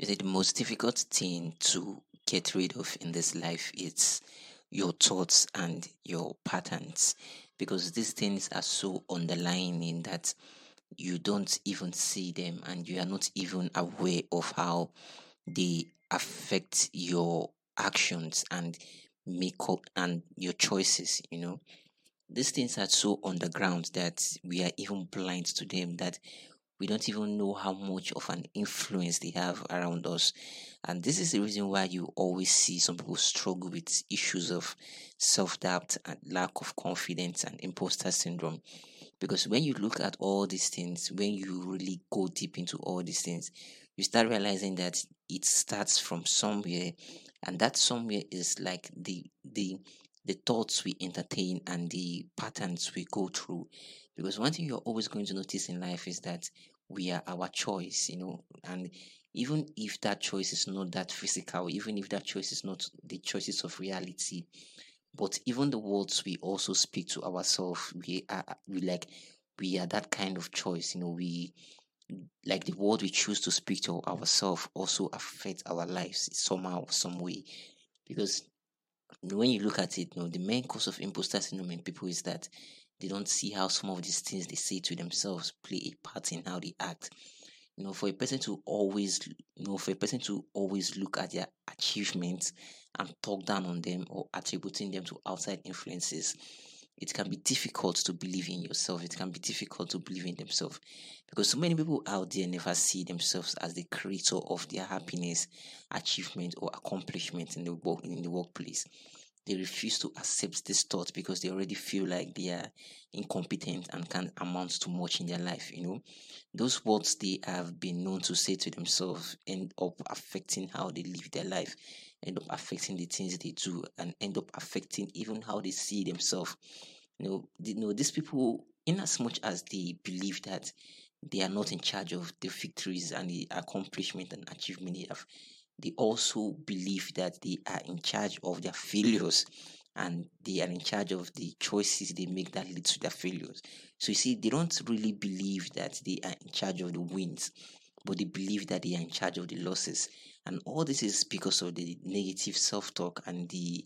You see, the most difficult thing to get rid of in this life is your thoughts and your patterns because these things are so underlying in that you don't even see them and you are not even aware of how they affect your actions and make up and your choices you know. These things are so underground that we are even blind to them that we don't even know how much of an influence they have around us. And this is the reason why you always see some people struggle with issues of self doubt and lack of confidence and imposter syndrome. Because when you look at all these things, when you really go deep into all these things, you start realizing that it starts from somewhere, and that somewhere is like the the the thoughts we entertain and the patterns we go through. Because one thing you're always going to notice in life is that we are our choice, you know, and even if that choice is not that physical, even if that choice is not the choices of reality, but even the words we also speak to ourselves, we are we like we are that kind of choice, you know, we like the word we choose to speak to ourselves also affect our lives somehow, some way. Because when you look at it, you know, the main cause of imposter syndrome in people is that they don't see how some of these things they say to themselves play a part in how they act. You know, for a person to always, you know, for a person to always look at their achievements and talk down on them or attributing them to outside influences, it can be difficult to believe in yourself. It can be difficult to believe in themselves because so many people out there never see themselves as the creator of their happiness, achievement, or accomplishment in the work in the workplace they refuse to accept this thought because they already feel like they are incompetent and can't amount to much in their life. You know, those words they have been known to say to themselves end up affecting how they live their life, end up affecting the things they do, and end up affecting even how they see themselves. You know, you know these people, in as much as they believe that they are not in charge of the victories and the accomplishment and achievement they have they also believe that they are in charge of their failures and they are in charge of the choices they make that lead to their failures. So you see, they don't really believe that they are in charge of the wins, but they believe that they are in charge of the losses. And all this is because of the negative self-talk and the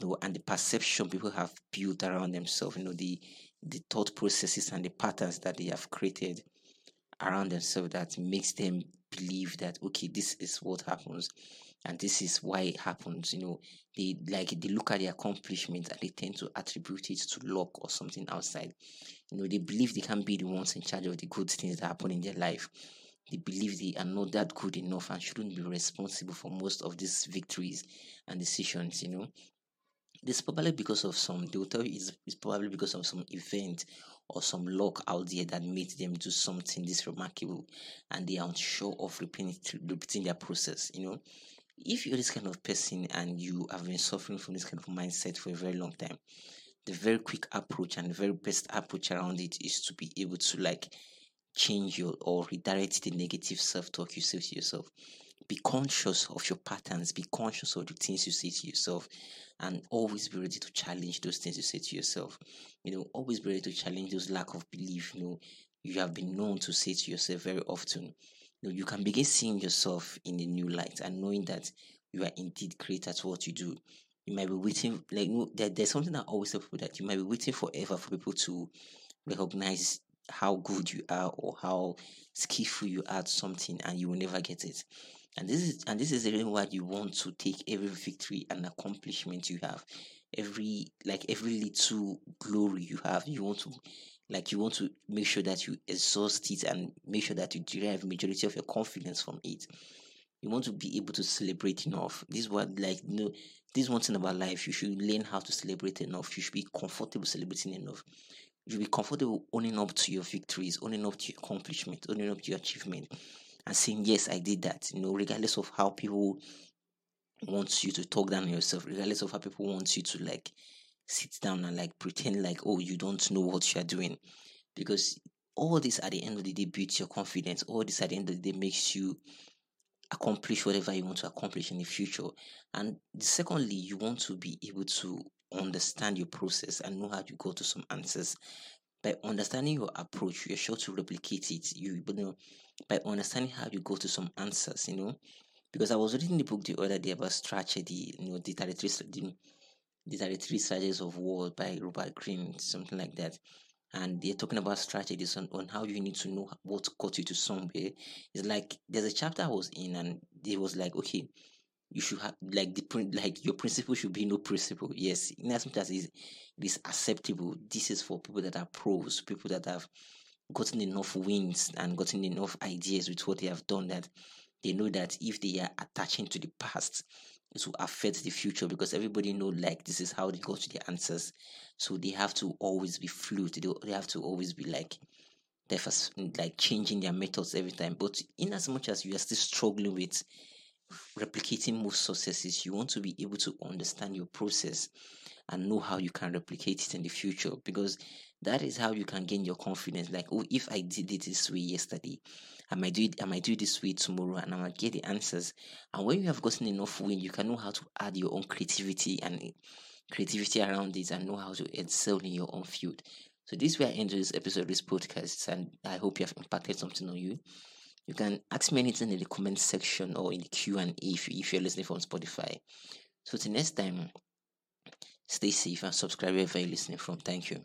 you know, and the perception people have built around themselves, you know, the the thought processes and the patterns that they have created around themselves that makes them believe that okay this is what happens and this is why it happens you know they like they look at the accomplishment and they tend to attribute it to luck or something outside. You know they believe they can be the ones in charge of the good things that happen in their life. They believe they are not that good enough and shouldn't be responsible for most of these victories and decisions you know. This probably because of some they will tell you it's, it's probably because of some event or some luck out there that made them do something this remarkable and they are unsure of repeating, repeating their process you know? If you're this kind of person and you have been suffering from this kind of mindset for a very long time the very quick approach and the very best approach around it is to be able to like change your or redirect the negative self-talk you say to yourself be conscious of your patterns be conscious of the things you say to yourself and always be ready to challenge those things you say to yourself. You know, always be ready to challenge those lack of belief, you know, you have been known to say to yourself very often. You know, you can begin seeing yourself in a new light and knowing that you are indeed great at what you do. You might be waiting, like, you know, there, there's something that I always tell people that you might be waiting forever for people to recognize how good you are or how skillful you are at something and you will never get it. And this is and this is the reason why you want to take every victory and accomplishment you have. Every like every little glory you have you want to like you want to make sure that you exhaust it and make sure that you derive majority of your confidence from it. You want to be able to celebrate enough. This is what like you know this one thing about life. You should learn how to celebrate enough. You should be comfortable celebrating enough you should be comfortable owning up to your victories owning up to your accomplishment owning up to your achievement and saying, Yes, I did that, you know, regardless of how people want you to talk down on yourself, regardless of how people want you to like sit down and like pretend like, oh, you don't know what you're doing. Because all this at the end of the day builds your confidence. All this at the end of the day makes you accomplish whatever you want to accomplish in the future. And secondly, you want to be able to understand your process and know how to go to some answers. By understanding your approach, you're sure to replicate it. You, you know by understanding how you go to some answers, you know. Because I was reading the book the other day about strategy, you know, the 33, the, the 33 strategies of war by Robert Greene, something like that. And they're talking about strategies on, on how you need to know what got you to somewhere. It's like there's a chapter I was in, and it was like, okay, you should have like the like your principle should be no principle. Yes, in as much as it is acceptable, this is for people that are pros, people that have gotten enough wins and gotten enough ideas with what they have done that they know that if they are attaching to the past, it will affect the future because everybody know like this is how they got to the answers. So they have to always be fluid. They, they have to always be like they're like changing their methods every time. But in as much as you are still struggling with replicating most successes, you want to be able to understand your process and know how you can replicate it in the future because that is how you can gain your confidence. Like, oh, if I did it this way yesterday, I might do it, I might do it this way tomorrow, and I might get the answers. And when you have gotten enough win, you can know how to add your own creativity and creativity around it and know how to excel in your own field. So this way I end this episode of this podcast, and I hope you have impacted something on you. You can ask me anything in the comment section or in the Q and A if, if you're listening from Spotify. So till next time, stay safe and subscribe wherever you're listening from. Thank you.